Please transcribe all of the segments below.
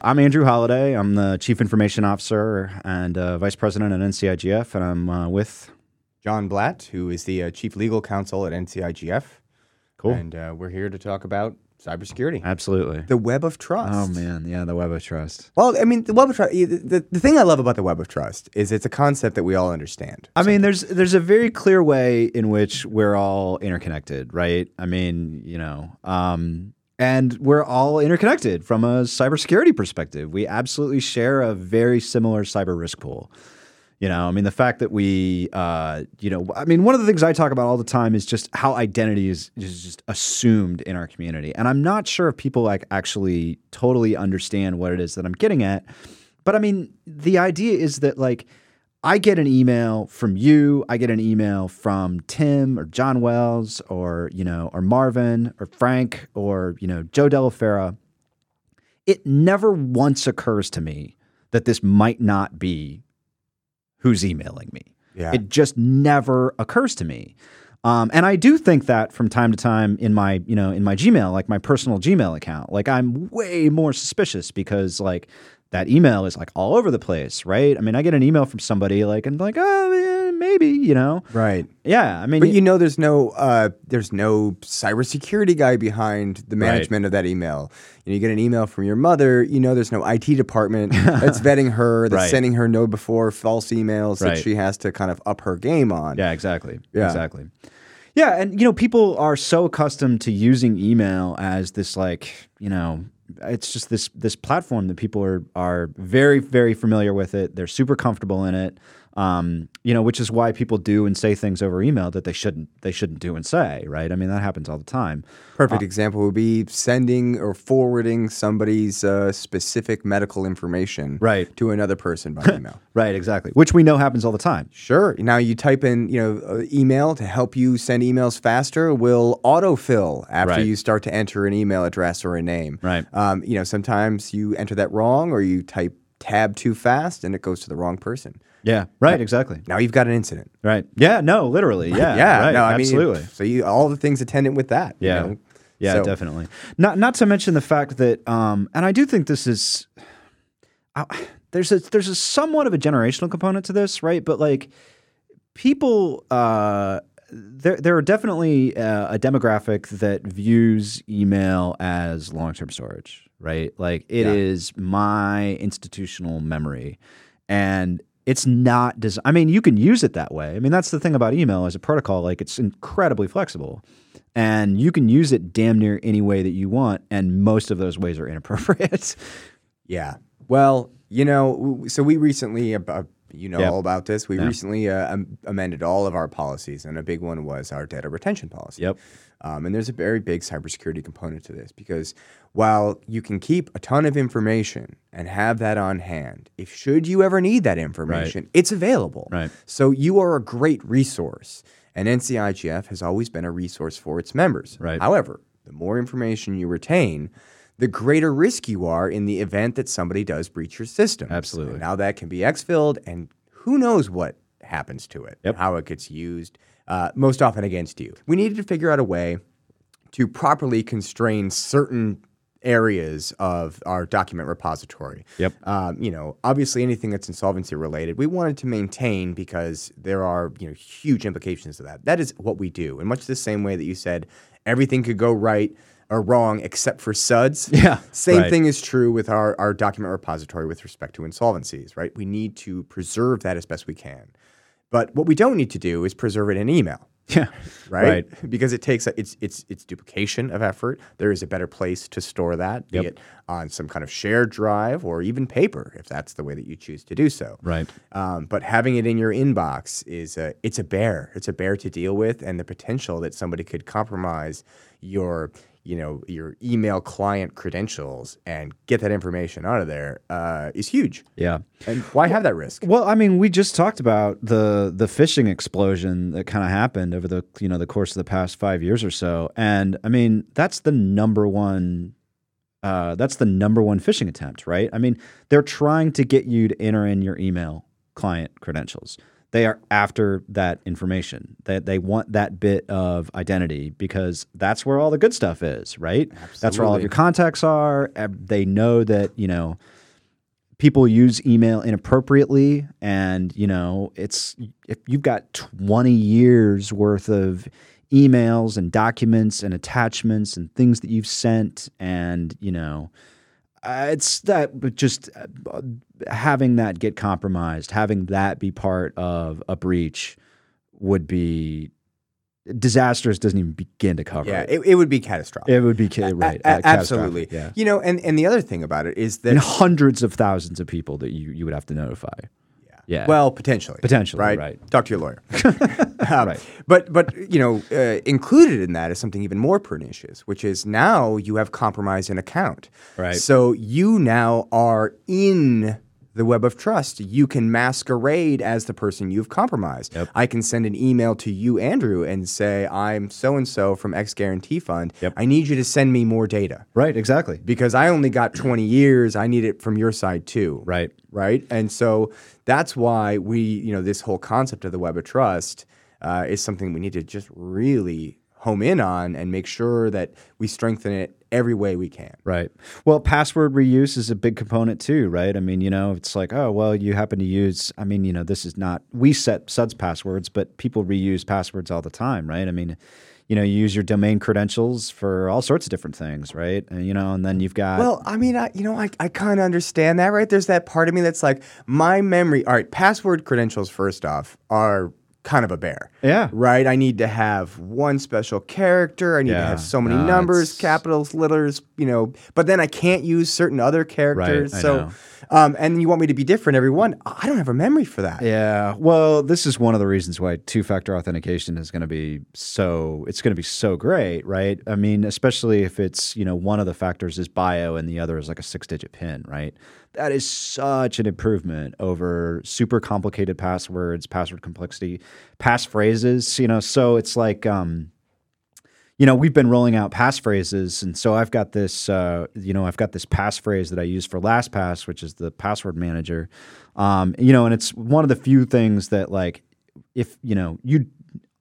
I'm Andrew Holiday. I'm the Chief Information Officer and uh, Vice President at NCIGF, and I'm uh, with. John Blatt, who is the uh, Chief Legal Counsel at NCIGF. Cool. And uh, we're here to talk about cybersecurity. Absolutely. The web of trust. Oh, man. Yeah, the web of trust. Well, I mean, the web of trust. The, the, the thing I love about the web of trust is it's a concept that we all understand. I mean, there's there's a very clear way in which we're all interconnected, right? I mean, you know, um, and we're all interconnected from a cybersecurity perspective. We absolutely share a very similar cyber risk pool. You know, I mean, the fact that we, uh, you know, I mean, one of the things I talk about all the time is just how identity is, is just assumed in our community. And I'm not sure if people like actually totally understand what it is that I'm getting at. But I mean, the idea is that like I get an email from you, I get an email from Tim or John Wells or, you know, or Marvin or Frank or, you know, Joe Delaferra. It never once occurs to me that this might not be who's emailing me. Yeah. It just never occurs to me. Um, and I do think that from time to time in my, you know, in my Gmail, like my personal Gmail account, like I'm way more suspicious because like that email is like all over the place, right? I mean, I get an email from somebody like and like, oh, yeah, maybe, you know, right. yeah. I mean, But you know, there's no uh, there's no cybersecurity guy behind the management of that email. You, know, you get an email from your mother. You know, there's no IT department that's vetting her, that's Right. sending her KnowBe4 false emails that she has to kind of up her game on. Yeah, exactly. Yeah. Exactly. Yeah, and you know, people are so accustomed to using email as this like, you know, it's just this this platform that people are are very very familiar with it. They're super comfortable in it. Um, you know, which is why people do and say things over email that they shouldn't they shouldn't do and say, right? I mean, that happens all the time. Perfect example would be sending or forwarding somebody's uh, specific medical information Right. to another person by email. Right, exactly. Which we know happens all the time. Sure. Now you type in, you know, uh, email to help you send emails faster. Will autofill after Right. you start to enter an email address or a name. Right. Um, you know, sometimes you enter that wrong, or you type tab too fast, and it goes to the wrong person. Yeah, right, exactly. Now you've got an incident. Right. Yeah, no, literally. Yeah. yeah. Right, no, I absolutely. mean, so you all the things attendant with that. you Yeah. know? Yeah, So- definitely. Not not to mention the fact that, um, and I do think this is, I, there's a there's a somewhat of a generational component to this, right? But like, people, uh, there there are definitely uh, a demographic that views email as long term storage, right? Like it is Yeah. my institutional memory, and it's not. I mean, you can use it that way. I mean, that's the thing about email as a protocol. Like it's incredibly flexible and you can use it damn near any way that you want and most of those ways are inappropriate Yeah. Well, you know, so we recently, about you know Yeah. all about this. We Yeah. recently uh, am- amended all of our policies, and a big one was our data retention policy. Yep. Um, and there's a very big cybersecurity component to this because while you can keep a ton of information and have that on hand, if should you ever need that information, it's available. Right. So you are a great resource, and NCIGF has always been a resource for its members. Right. However, the more information you retain, the greater risk you are in the event that somebody does breach your system. Absolutely. And now that can be exfilled, and who knows what happens to it, Yep. how it gets used, uh, most often against you. We needed to figure out a way to properly constrain certain areas of our document repository. Yep. Um, you know, obviously anything that's insolvency related, we wanted to maintain because there are you know huge implications to that. That is what we do, in much the same way that you said everything could go right or wrong except for suds. Yeah, Same right. thing is true with our, our document repository with respect to insolvencies, right? We need to preserve that as best we can. But what we don't need to do is preserve it in email yeah right? Because it takes a, it's it's it's duplication of effort. There is a better place to store that, be Yep. it on some kind of shared drive or even paper, if that's the way that you choose to do so. right Um, but having it in your inbox is a it's a bear. It's a bear to deal with, and the potential that somebody could compromise your you know your email client credentials and get that information out of there uh, is huge. yeah And why have that risk? Well, I mean, we just talked about the the phishing explosion that kind of happened over the you know the course of the past five years or so, and I mean that's the number one. Uh, that's the number one phishing attempt, right? I mean, they're trying to get you to enter in your email client credentials. They are after that information. That they, they want that bit of identity because that's where all the good stuff is, right? That's where all of your contacts are. They know that you know people use email inappropriately and you know it's if you've got 20 years worth of emails and documents and attachments and things that you've sent and you know uh, it's that but just uh, having that get compromised having that be part of a breach would be disastrous doesn't even begin to cover Yeah, it. it, it would be catastrophic. It would be ca- right A- uh, a- catastrophic, absolutely. yeah You know, and, and the other thing about it is that and hundreds of thousands of people that you, you would have to notify yeah Well, potentially. Potentially, right? right. Talk to your lawyer. Um, Right. But but you know, uh, included in that is something even more pernicious, which is now you have compromised an account. Right. So you now are in the web of trust. You can masquerade as the person you've compromised. Yep. I can send an email to you, Andrew, and say, I'm so and so from X Guarantee Fund. Yep. I need you to send me more data right exactly because I only got 20 years. I need it from your side too right right? And so that's why we, you know, this whole concept of the web of trust uh, is something we need to just really home in on and make sure that we strengthen it every way we can. Right. Well, password reuse is a big component too, right? I mean, you know, it's like, oh, well, you happen to use, I mean, you know, this is not, we set suds passwords, but people reuse passwords all the time, right? I mean, you know, you use your domain credentials for all sorts of different things, right? And, you know, and then you've got, Well, I mean, I, you know, I, I kind of understand that, right? There's that part of me that's like, my memory, all right, password credentials, first off, are kind of a bear. Yeah. Right? I need to have one special character. I need to have so many No, numbers, it's- capitals, letters, you know, but then I can't use certain other characters. I so, um, and you want me to be different every one. I don't have a memory for that. Yeah. Well, this is one of the reasons why two factor authentication is going to be so it's going to be so great, right? I mean, especially if it's, you know, one of the factors is bio and the other is like a six digit pin, right? That is such an improvement over super complicated passwords, password complexity, passphrases, you know, so it's like um you know, we've been rolling out passphrases, and so I've got this, uh, you know, I've got this passphrase that I use for LastPass, which is the password manager. Um, you know, and it's one of the few things that, like, if you know, you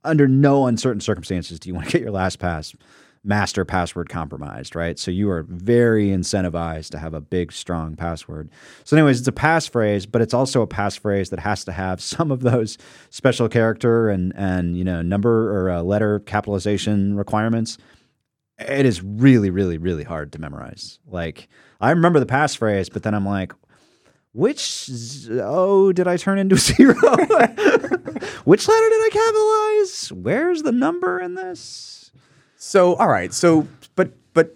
under no uncertain circumstances do you want to get your LastPass master password compromised, right? So you are very incentivized to have a big, strong password. So, anyways, it's a passphrase, but it's also a passphrase that has to have some of those special character and and you know number or uh, letter capitalization requirements. It is really, really, really hard to memorize. Like I remember the passphrase, but then I'm like, which oh did I turn into zero? which letter did I capitalize? Where's the number in this? So, all right. So, but, but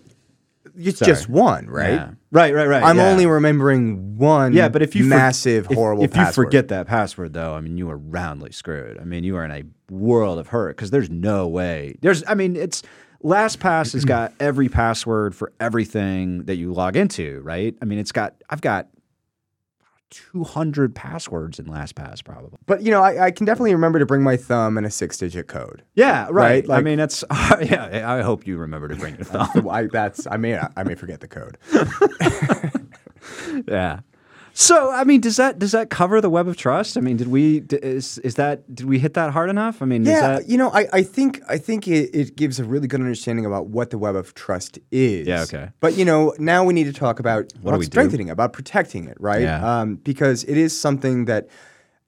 it's Sorry. just one, right? Yeah. Right, right, right. I'm yeah. only remembering one yeah, but if you for- massive, if- horrible if, password. you forget that password though, I mean, you are roundly screwed. I mean, you are in a world of hurt because there's no way. There's, I mean, it's LastPass has got every password for everything that you log into, right? I mean, it's got. I've got 200 passwords in LastPass probably. But, you know, I, I can definitely remember to bring my thumb and a six digit code. Yeah, right. Right, I mean, that's yeah. I hope you remember to bring your thumb. I, that's, I may, I may forget the code. yeah. So, I mean, does that does that cover the web of trust? I mean, did we is is that did we hit that hard enough? I mean, is Yeah, that you know, I, I think I think it, it gives a really good understanding about what the web of trust is. Yeah, okay. But you know, now we need to talk about What about we do? strengthening, about protecting it, right? Yeah. Um, because it is something that,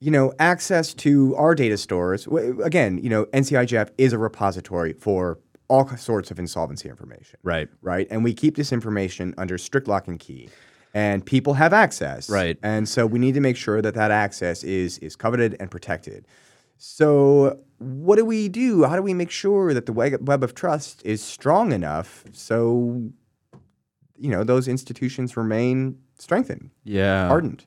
you know, access to our data stores. Again, you know, NCIGF is a repository for all sorts of insolvency information, right? right? And we keep this information under strict lock and key. And people have access, Right. And so we need to make sure that that access is is coveted and protected. So, what do we do? How do we make sure that the web of trust is strong enough so you know those institutions remain strengthened, Yeah. hardened?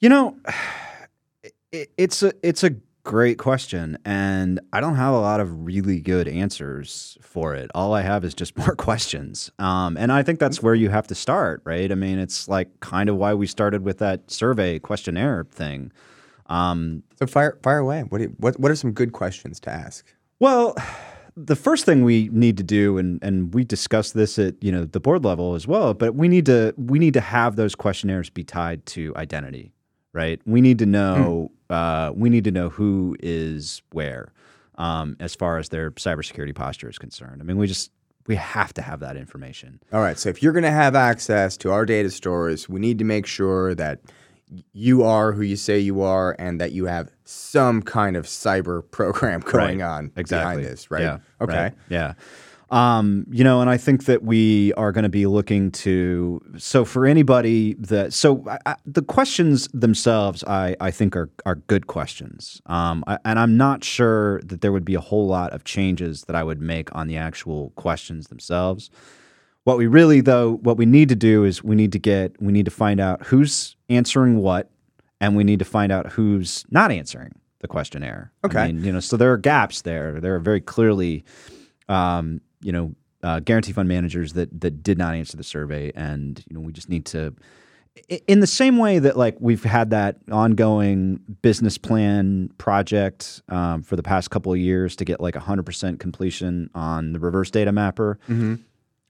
You know, it, it's a it's a great question, and I don't have a lot of really good answers for it. All I have is just more questions, um, and I think that's where you have to start, right? I mean, it's like kind of why we started with that survey questionnaire thing. Um, So fire fire away. What do you, what what are some good questions to ask? Well, the first thing we need to do, and and we discussed this at you know the board level as well, but we need to we need to have those questionnaires be tied to identity, right? We need to know. Uh, we need to know who is where, um, as far as their cybersecurity posture is concerned. I mean, we just we have to have that information. All right. So if you're going to have access to our data stores, we need to make sure that you are who you say you are and that you have some kind of cyber program going Right. on exactly. behind this, right? Yeah. Okay. right. Yeah. Um, you know, and I think that we are going to be looking to. So for anybody that, so I, I, the questions themselves, I, I think are are good questions. Um, I, and I'm not sure that there would be a whole lot of changes that I would make on the actual questions themselves. What we really though, what we need to do is we need to get, we need to find out who's answering what, and we need to find out who's not answering the questionnaire. Okay. I mean, you know, so there are gaps there. There are very clearly, um, you know, uh, guarantee fund managers that that did not answer the survey, and you know, we just need to. In the same way that like we've had that ongoing business plan project um, for the past couple of years to get like 100% completion on the reverse data mapper,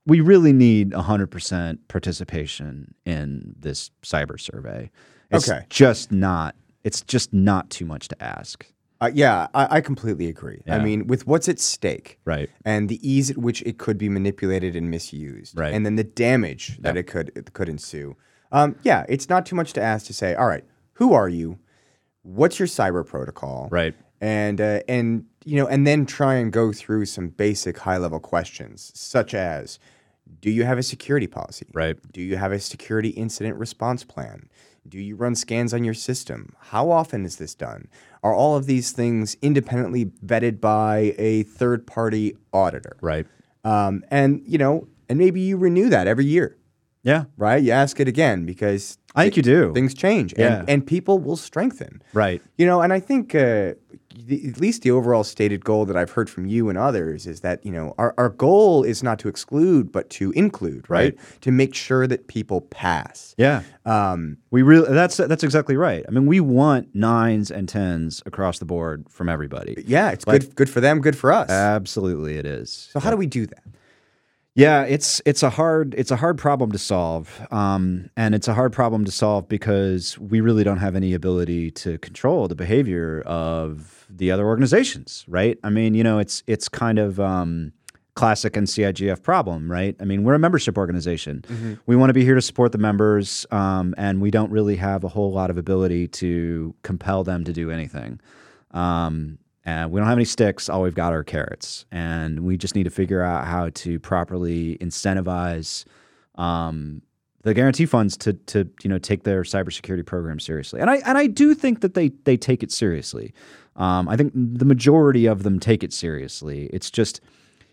we really need 100% participation in this cyber survey. It's Okay. just not it's just not too much to ask. Uh, yeah, I, I completely agree. I mean, with what's at stake, Right. and the ease at which it could be manipulated and misused, Right. and then the damage that it could it could ensue. Um, yeah, it's not too much to ask to say, all right, who are you? What's your cyber protocol? Right. And uh, and you know, and then try and go through some basic high level questions, such as, do you have a security policy? Right. Do you have a security incident response plan? Do you run scans on your system? How often is this done? Are all of these things independently vetted by a third party auditor? Right. Um, and, you know, and maybe you renew that every year, Yeah. right? You ask it again because I think you do. things change Yeah. and, and people will strengthen. Right. You know, and I think uh, the, at least the overall stated goal that I've heard from you and others is that, you know, our, our goal is not to exclude, but to include, right? To make sure that people pass. Yeah. Um, We really that's that's exactly right. I mean, we want nines and tens across the board from everybody. yeah, it's Like- good good for them, good for us. Absolutely it is. so how do we do that? Yeah, it's it's a hard it's a hard problem to solve, um, and it's a hard problem to solve because we really don't have any ability to control the behavior of the other organizations, right? I mean, you know, it's it's kind of um, classic NCIGF problem, right? I mean, we're a membership organization. We want to be here to support the members, um, and we don't really have a whole lot of ability to compel them to do anything. Um, and we don't have any sticks. All we've got are carrots, and we just need to figure out how to properly incentivize um, the guarantee funds to to you know take their cybersecurity program seriously. And I and I do think that they they take it seriously. Um, I think the majority of them take it seriously. It's just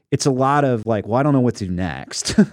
it's a lot of like, well, I don't know what to do next.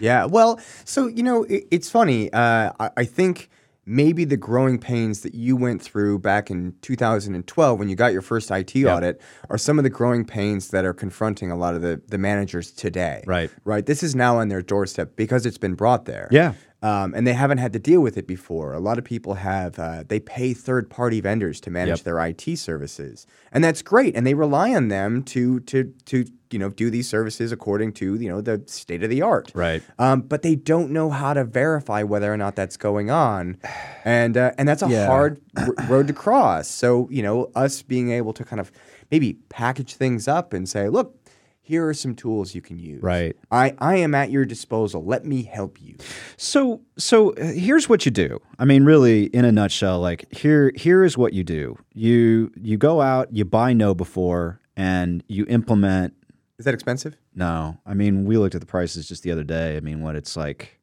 Yeah, well, so you know, it, it's funny. Uh, I, I think maybe the growing pains that you went through back in 2012 when you got your first IT audit are some of the growing pains that are confronting a lot of the the managers today. Right. right. This is now on their doorstep because it's been brought there. Yeah. Um, and they haven't had to deal with it before. A lot of people have, uh, they pay third party vendors to manage Yep. their IT services. And that's great. And they rely on them to, to, to, you know, do these services according to, you know, the state of the art. Right. Um, but they don't know how to verify whether or not that's going on. And, uh, and that's a Yeah. hard r- road to cross. So, you know, us being able to kind of maybe package things up and say, look, here are some tools you can use. Right. I, I am at your disposal. Let me help you. So so uh, here's what you do. I mean, really, in a nutshell, like here here is what you do. You you go out, you buy KnowBe4, and you implement. Is that expensive? No, I mean, we looked at the prices just the other day. I mean, what it's like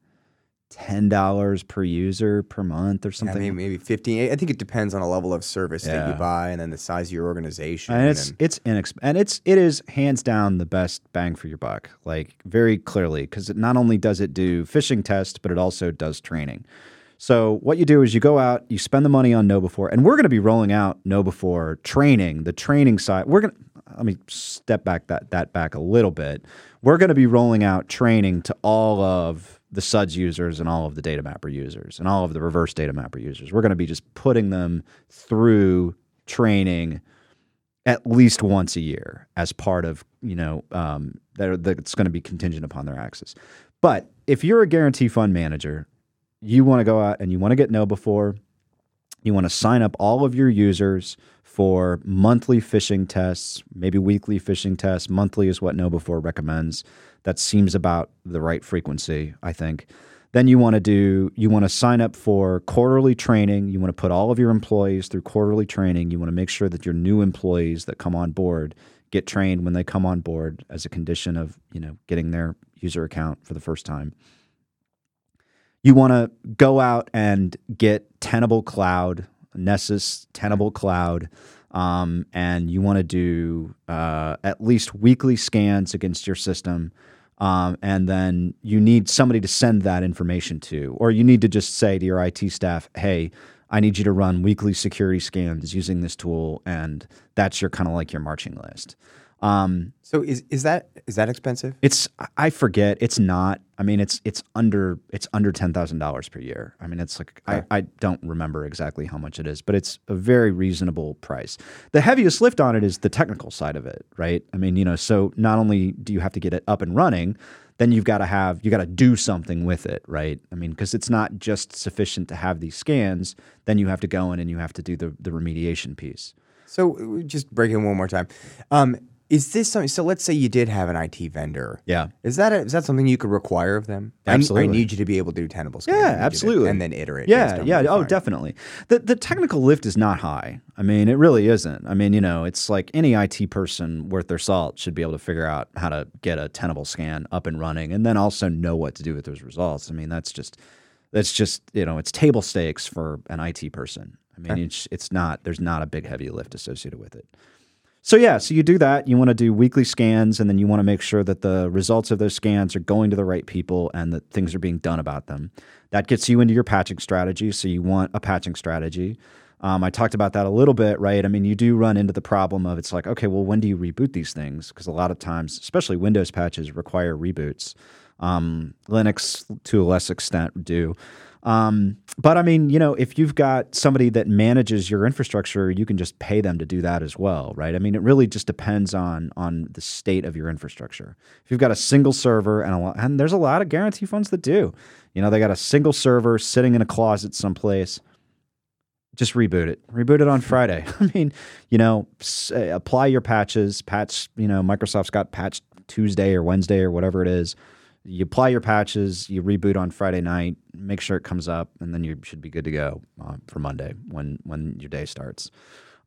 ten dollars per user per month or Yeah, something. maybe, maybe 15. I think it depends on a level of service that you buy and then the size of your organization. and it's and- it's inex- and it's it is hands down the best bang for your buck like very clearly because it not only does it do phishing tests but it also does training so what you do is you go out you spend the money on KnowBe4 and we're going to be rolling out KnowBe4 training the training side we're going to let me step back that that back a little bit we're going to be rolling out training to all of the suds users and all of the data mapper users and all of the reverse data mapper users we're going to be just putting them through training at least once a year as part of you know um, that that's going to be contingent upon their access. But if you're a guarantee fund manager, you want to go out and you want to get KnowBe4. You want to sign up all of your users for monthly phishing tests, maybe weekly phishing tests. Monthly is what KnowBe4 recommends. That seems about the right frequency, I think. Then you want to do you want to sign up for quarterly training. You want to put all of your employees through quarterly training. You want to make sure that your new employees that come on board get trained when they come on board as a condition of, you know, getting their user account for the first time. You want to go out and get Tenable Cloud, Nessus Tenable Cloud, um, and you want to do uh, at least weekly scans against your system. Um, and then you need somebody to send that information to, or you need to just say to your IT staff, hey, I need you to run weekly security scans using this tool, and that's your kind of like your marching list. Um, So is is that is that expensive? it's I forget. It's not. I mean, it's it's under it's under ten thousand dollars per year. I mean, it's like I, I don't remember exactly how much it is, but it's a very reasonable price. The heaviest lift on it is the technical side of it, right? I mean, you know, so not only do you have to get it up and running, then you've got to have you got to do something with it, right? I mean, because it's not just sufficient to have these scans. Then you have to go in and you have to do the the remediation piece. So uh, just break it one more time. Um, is this something? So let's say you did have an IT vendor. Yeah. Is that a, is that something you could require of them? I- I, need you to be able to do Tenable scanning. Yeah, you to- absolutely. and then iterate. Yeah, yeah. Oh, definitely. The the technical lift is not high. I mean, it really isn't. I mean, you know, it's like any IT person worth their salt should be able to figure out how to get a tenable scan up and running, and then also know what to do with those results. I mean, that's just that's just you know, it's table stakes for an IT person. I mean, it's it's not. There's not a big heavy lift associated with it. So yeah, so you do that. You want to do weekly scans, and then you want to make sure that the results of those scans are going to the right people and that things are being done about them. That gets you into your patching strategy. So you want a patching strategy. Um, I talked about that a little bit, right? I mean, you do run into the problem of it's like, okay, well, when do you reboot these things? Because a lot of times, especially Windows patches, require reboots. Um, Linux, to a less extent, do. Um, but I mean, you know, if you've got somebody that manages your infrastructure, you can just pay them to do that as well, right? I mean, it really just depends on on the state of your infrastructure. If you've got a single server and a and there's a lot of guarantee funds that do, you know, they got a single server sitting in a closet someplace. Just reboot it. Reboot it on Friday. I mean, you know, apply your patches. Patch. You know, Microsoft's got patch Tuesday or Wednesday or whatever it is you apply your patches, you reboot on Friday night, make sure it comes up, and then you should be good to go uh, for Monday when when your day starts.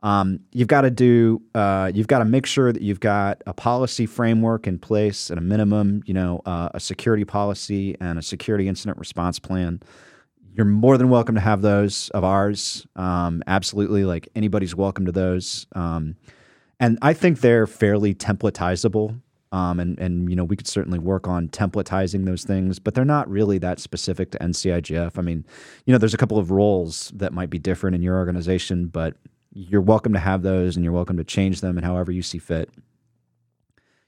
Um, you've got to do. Uh, you've got to make sure that you've got a policy framework in place at a minimum. You know, uh, a security policy and a security incident response plan. You're more than welcome to have those of ours. Um, absolutely, like anybody's welcome to those. Um, and I think they're fairly templatizable. Um, and and you know we could certainly work on templatizing those things, but they're not really that specific to NCIGF. I mean, you know, there's a couple of roles that might be different in your organization, but you're welcome to have those, and you're welcome to change them and however you see fit.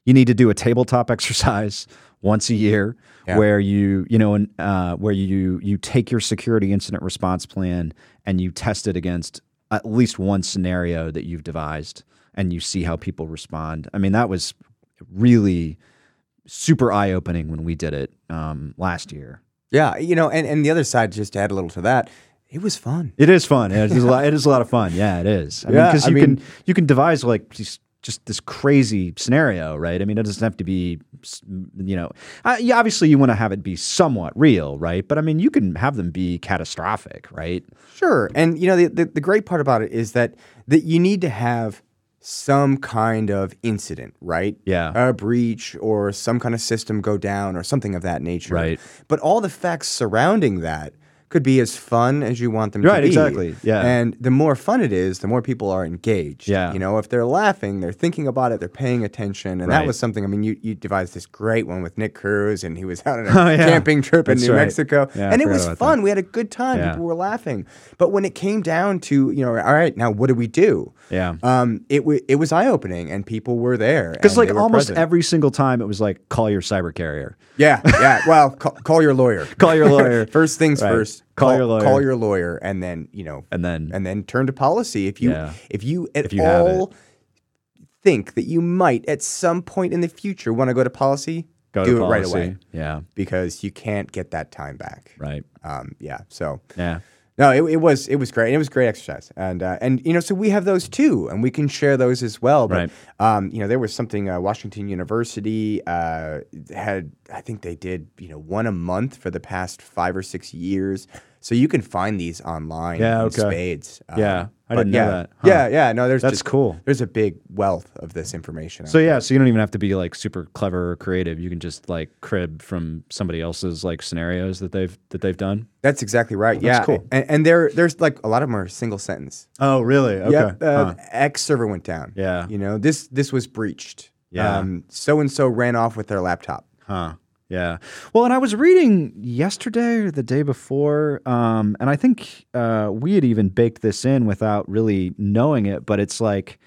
You need to do a tabletop exercise once a year Yeah. where you you know and uh, where you you take your security incident response plan and you test it against at least one scenario that you've devised and you see how people respond. I mean, that was really super eye opening when we did it um, last year. Yeah, you know, and, and the other side, just to add a little to that, it was fun. It is fun. It is a lot. It is a lot of fun. Yeah, it is. I mean, Yeah, because you mean- can you can devise like just, just this crazy scenario, right? I mean, it doesn't have to be, you know, uh, obviously you want to have it be somewhat real, right? But I mean, you can have them be catastrophic, right? Sure. And you know, the, the, the great part about it is that that you need to have some kind of incident, right? Yeah. A breach or some kind of system go down or something of that nature. Right. But all the facts surrounding that could be as fun as you want them Right, to be. exactly. Yeah. And the more fun it is, the more people are engaged. Yeah. You know, if they're laughing, they're thinking about it, they're paying attention. And Right. that was something, I mean, you, you devised this great one with Nick Cruz and he was out on a Oh, yeah. camping trip in New right. Mexico. Yeah, I and it was fun. We had a good time. Yeah. People were laughing. But when it came down to, you know, all right, now what do we do? Yeah. Um, it, w- it was eye opening and people were there. Because like almost present. every single time it was like call your cyber carrier. Yeah, yeah. Well, call, call your lawyer. Call your lawyer. first things Right. first. Call your lawyer. Call your lawyer, and then you know, And then and then turn to policy. If you Yeah. if you at If you all think that you might at some point in the future want to go to policy, go do to it right away Yeah. because you can't get that time back. Right. Um, yeah. So Yeah. No, it, it was it was great. It was great exercise, and uh, and you know, so we have those too, and we can share those as well. But Right. um, you know, there was something uh, Washington University uh, had. I think they did you know one a month for the past five or six years. So you can find these online Yeah, okay. spades. Um, Yeah, I didn't know yeah, that. Huh. Yeah, yeah. No, there's That's just- cool. There's a big wealth of this information. So yeah, so you don't even have to be like super clever or creative. You can just like crib from somebody else's like scenarios that they've that they've done. That's exactly right. yeah, cool. And, and there, there's like a lot of them are single sentence. Oh, really? Okay. Yep. Uh, X server went down. Yeah. You know, this this was breached. Yeah. Um, so and so ran off with their laptop. Huh. Yeah. Well, and I was reading yesterday or the day before, um, and I think uh, we had even baked this in without really knowing it, but it's like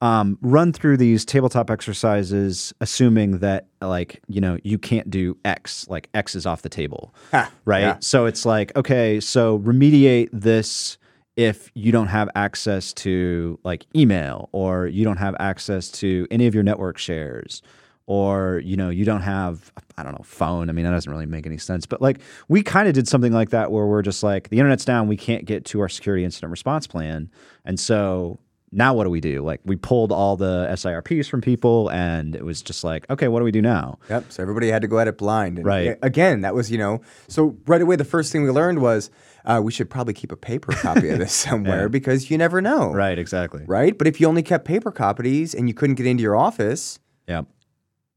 um, run through these tabletop exercises, assuming that like you know you can't do X, like X is off the table, right? yeah. So it's like okay, so remediate this if you don't have access to like email or you don't have access to any of your network shares or you know you don't have i don't know phone i mean that doesn't really make any sense but like we kind of did something like that where we're just like the internet's down we can't get to our security incident response plan and so now what do we do like we pulled all the SIRPs from people and it was just like okay what do we do now Yep. So everybody had to go at it blind. And Right. Again, that was you know. So right away, the first thing we learned was uh, we should probably keep a paper copy of this somewhere because you never know. right exactly Right. But if you only kept paper copies and you couldn't get into your office, yeah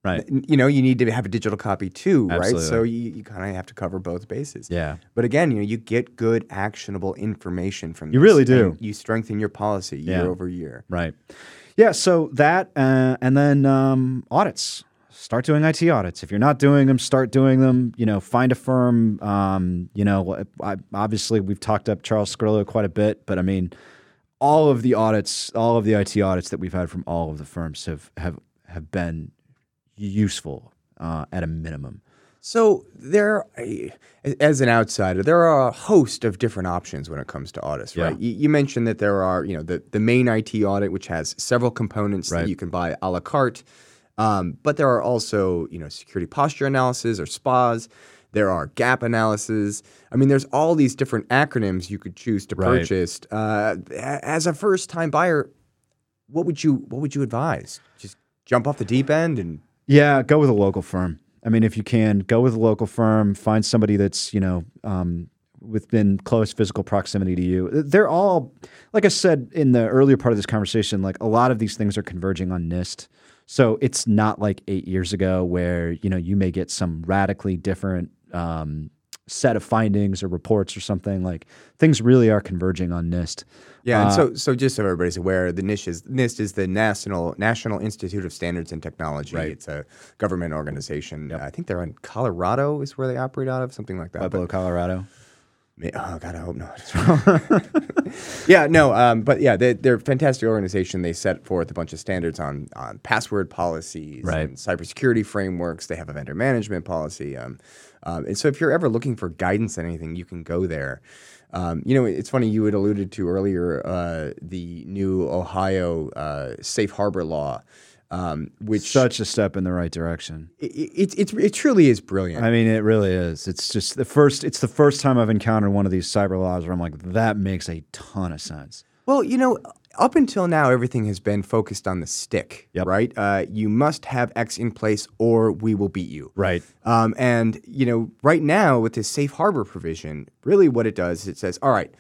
right you know, you need to have a digital copy too, right? So you, you kind of have to cover both bases. yeah But again, you know, you get good actionable information from You this, really do. You strengthen your policy year Yeah. over year. Right. Yeah. So that, uh, and then um, audits. Start doing IT audits. If you're not doing them, start doing them. You know, find a firm. Um, you know, I, obviously we've talked up Charles Skrillo quite a bit, but I mean, all of the audits, all of the IT audits that we've had from all of the firms have have have been useful uh, at a minimum. So there, as an outsider, there are a host of different options when it comes to audits, right? Yeah. You, you mentioned that there are, you know, the, the main IT audit, which has several components Right. that you can buy a la carte, um, but there are also, you know, security posture analysis or SPAs. There are gap analysis. I mean, there's all these different acronyms you could choose to Right. purchase. Uh, as a first-time buyer, what would you what would you advise? Just jump off the deep end and Yeah, go with a local firm. I mean, if you can, go with a local firm. Find somebody that's you know um, within close physical proximity to you. They're all, like I said in the earlier part of this conversation, like a lot of these things are converging on NIST. So it's not like eight years ago where you know you may get some radically different um, set of findings or reports or something. Like things really are converging on NIST. Yeah, and Uh, so so just so everybody's aware, the NIST is NIST is the National National Institute of Standards and Technology. Right. It's a government organization. I think they're in Colorado is where they operate out of, something like that. Pueblo, Colorado. Oh God, I hope not. yeah, no, um, but yeah, they, they're a fantastic organization. They set forth a bunch of standards on on password policies Right. and cybersecurity frameworks. They have a vendor management policy. Um, um, and so if you're ever looking for guidance on anything, you can go there. Um, you know, it's funny you had alluded to earlier uh, the new Ohio uh, safe harbor law, um, which Such a step in the right direction. it, it, it, it truly is brilliant. I mean, it really is. It's just the first. It's the first time I've encountered one of these cyber laws where I'm like, that makes a ton of sense. Well, you know, up until now, everything has been focused on the stick, Yep. right? Uh, you must have X in place or we will beat you. Right. Um, and, you know, right now with this safe harbor provision, really what it does is it says, all right,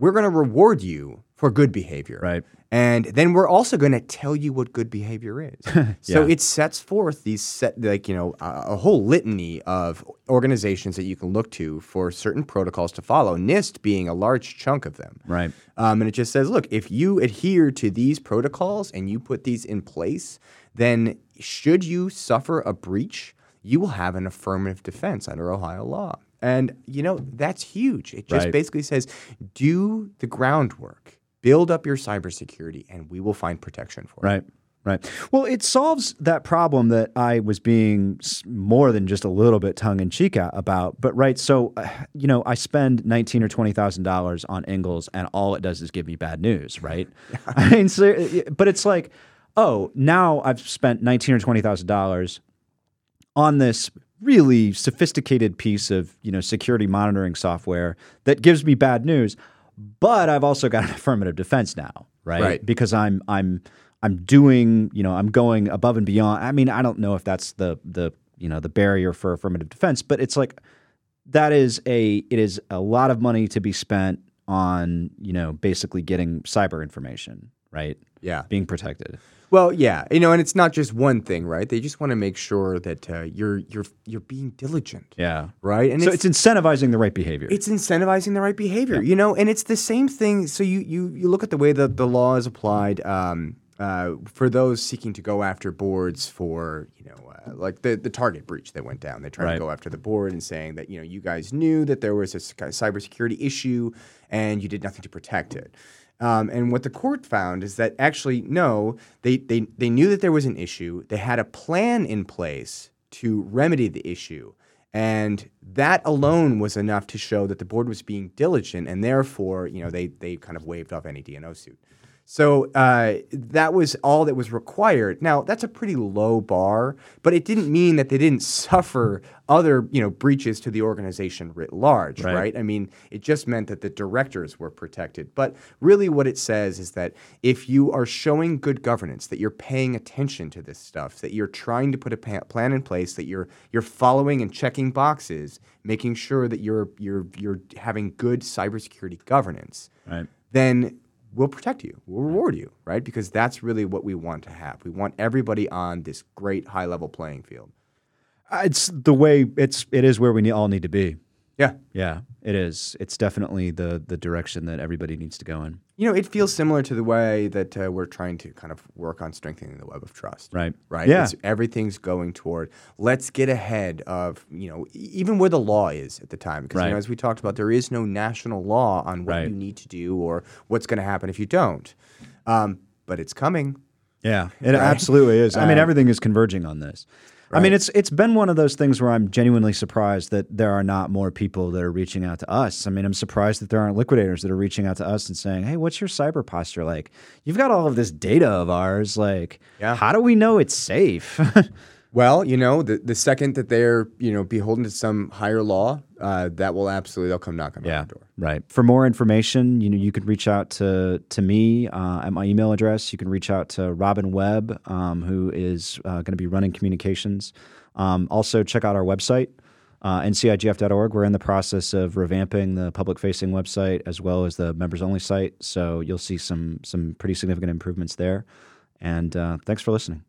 we're going to reward you for good behavior. Right. And then we're also going to tell you what good behavior is. So Yeah. it sets forth these set like you know a, a whole litany of organizations that you can look to for certain protocols to follow. NIST being a large chunk of them. Right. Um, and it just says, look, if you adhere to these protocols and you put these in place, then should you suffer a breach, you will have an affirmative defense under Ohio law. And, you know, that's huge. It just Right. basically says, do the groundwork, build up your cybersecurity, and we will find protection for it. Right. Right. Well, it solves that problem that I was being more than just a little bit tongue in cheek about. But right, so uh, you know, I spend nineteen or twenty thousand dollars on Ingles, and all it does is give me bad news. Right. I mean, so, but it's like, oh, now I've spent nineteen or twenty thousand dollars on this really sophisticated piece of you know security monitoring software that gives me bad news, but I've also got an affirmative defense now, right? Right. Because I'm I'm I'm doing you know I'm going above and beyond. I mean I don't know if that's the the you know the barrier for affirmative defense, but it's like that is a it is a lot of money to be spent on you know basically getting cyber information, right? Yeah. Being protected. Well, yeah, you know, and it's not just one thing, right? They just want to make sure that uh, you're you're you're being diligent, Yeah. right? And So it's, incentivizing the right behavior. it's incentivizing the right behavior, you know, and it's the same thing. So you you you look at the way that the law is applied um, uh, for those seeking to go after boards for you know uh, like the the Target breach that went down. They tried Right. to go after the board and saying that you know you guys knew that there was a cybersecurity issue and you did nothing to protect it. Um, and what the court found is that actually no, they, they they knew that there was an issue. They had a plan in place to remedy the issue. And that alone was enough to show that the board was being diligent, and therefore, you know, they they kind of waived off any D&O suit. So uh, that was all that was required. Now that's a pretty low bar, but it didn't mean that they didn't suffer other, you know, breaches to the organization writ large, Right. right? I mean, it just meant that the directors were protected. But really, what it says is that if you are showing good governance, that you're paying attention to this stuff, that you're trying to put a pa- plan in place, that you're you're following and checking boxes, making sure that you're you're you're having good cybersecurity governance, right. then we'll protect you, we'll reward you, right? Because that's really what we want to have. We want everybody on this great high level playing field. Uh, It's the way it's it is where we all need to be. Yeah. Yeah, it is. It's definitely the the direction that everybody needs to go in. You know, it feels similar to the way that uh, we're trying to kind of work on strengthening the web of trust. Right. Right. Yeah. It's, everything's going toward let's get ahead of you know even where the law is at the time because you know, as we talked about there is no national law on what Right. you need to do or what's going to happen if you don't. Um, but it's coming. Yeah, it absolutely is. I mean, Uh, everything is converging on this. I mean, it's it's been one of those things where I'm genuinely surprised that there are not more people that are reaching out to us. I mean, I'm surprised that there aren't liquidators that are reaching out to us and saying, "Hey, what's your cyber posture like? You've got all of this data of ours. Like, Yeah. how do we know it's safe?" Well, you know, the, the second that they're you know beholden to some higher law, uh, that will absolutely they'll come knocking Yeah, on the door. right. For more information, you know, you can reach out to to me uh, at my email address. You can reach out to Robin Webb, um, who is uh, going to be running communications. Um, also, check out our website, uh, ncigf.org. We're in the process of revamping the public-facing website as well as the members-only site. So you'll see some some pretty significant improvements there. And uh, thanks for listening.